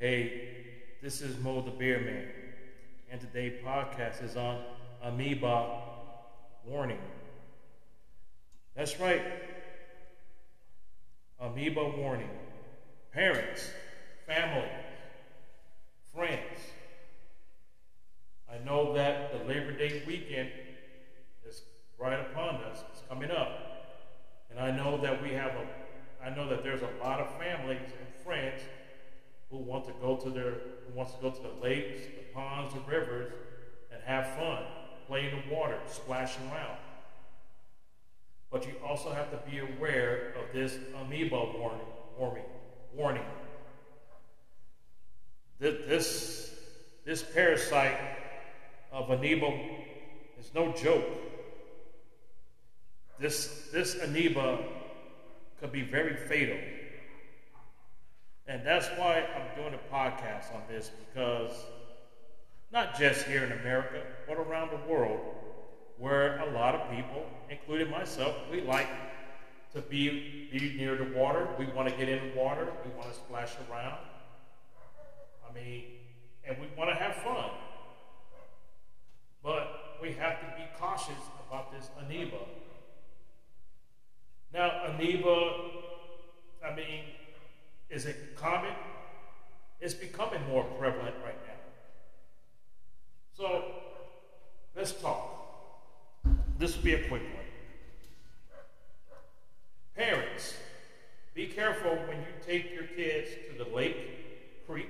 Hey, this is Mo the Beer Man, and today's podcast is on amoeba warning. That's right, amoeba warning. Parents, family, friends. I know that the Labor Day weekend is right upon us. It's coming up. And I know that we have a I know that there's a lot of families and friends who want to go to their who wants to go to the lakes, the ponds, the rivers, and have fun, play in the water, splash around. But you also have to be aware of this amoeba warning. Warning. warning. This, this parasite of amoeba is no joke. This, this amoeba could be very fatal. And that's why I'm doing a podcast on this because not just here in America, but around the world, where a lot of people, including myself, we like to be, be near the water. We want to get in the water. We want to splash around. I mean, and we want to have fun. But we have to be cautious about this amoeba. Now, amoeba, is it common? It's becoming more prevalent right now. So, let's talk. This will be a quick one. Parents, be careful when you take your kids to the lake, creek,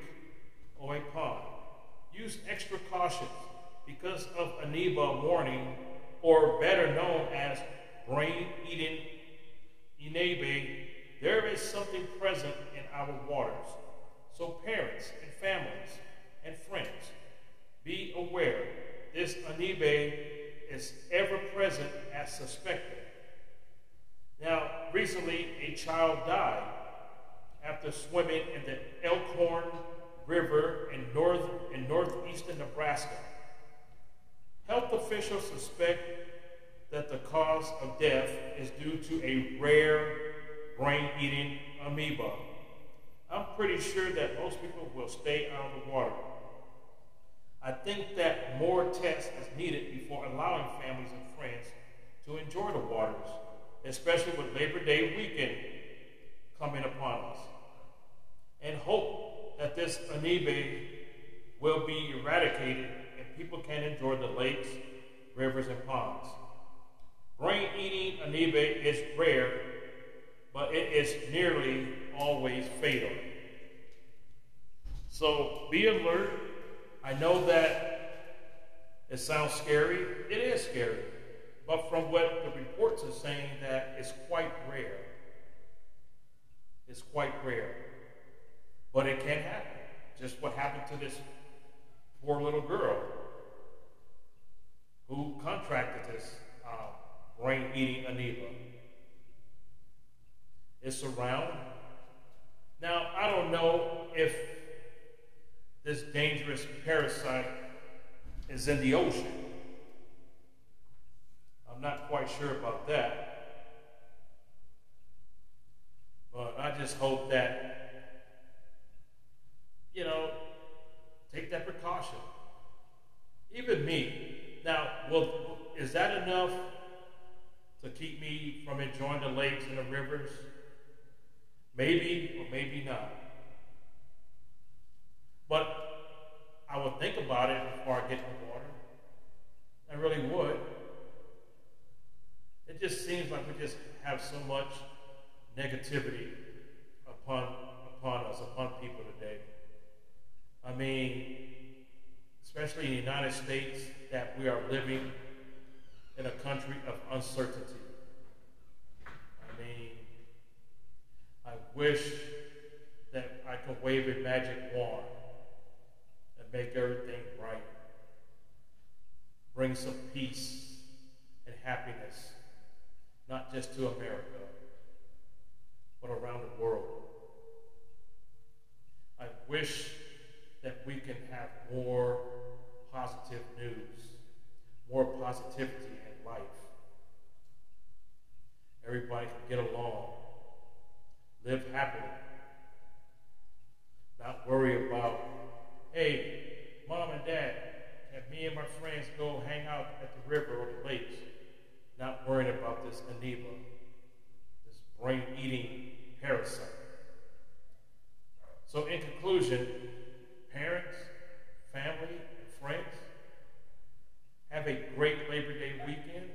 or a pond. Use extra caution because of amoeba warning, or better known as brain eating Inebe, there is something present our waters. So, parents and families and friends, be aware this Anibe is ever present as suspected. Now, recently a child died after swimming in the Elkhorn River in, north, in northeastern Nebraska. Health officials suspect that the cause of death is due to a rare brain eating amoeba. Pretty sure that most people will stay out of the water. I think that more tests is needed before allowing families and friends to enjoy the waters, especially with Labor Day weekend coming upon us. And hope that this amoeba will be eradicated and people can enjoy the lakes, rivers, and ponds. Brain eating amoeba is rare, but it is nearly always fatal. So be alert. I know that it sounds scary. It is scary. But from what the reports are saying that it's quite rare. It's quite rare. But it can happen. Just what happened to this poor little girl who contracted this uh, brain eating amoeba. It's around. Now, I don't know if this dangerous parasite is in the ocean. I'm not quite sure about that. But I just hope that, you know, take that precaution. Even me. Now, well, is that enough to keep me from enjoying the lakes and the rivers? Maybe or maybe not. But I would think about it before I get in the water. I really would. It just seems like we just have so much negativity upon upon us, upon people today. I mean, especially in the United States, that we are living in a country of uncertainty. I mean, I wish that I could wave a magic wand and make everything right, bring some peace and happiness, not just to America, but around the world. I wish that we can have more positive news, more positivity in life. Everybody can get along, live happily, not worry about, hey, mom and dad, can me and my friends go hang out at the river or the lakes? Not worrying about this amoeba, this brain eating parasite. So, in conclusion, parents, family, and friends, have a great Labor Day weekend,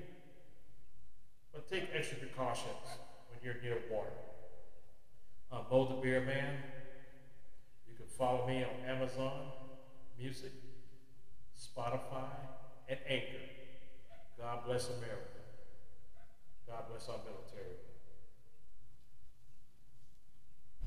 precautions when you're near water. Uh, I'm Mo the Beer Man. You can follow me on Amazon Music, Spotify, and Anchor. God bless America.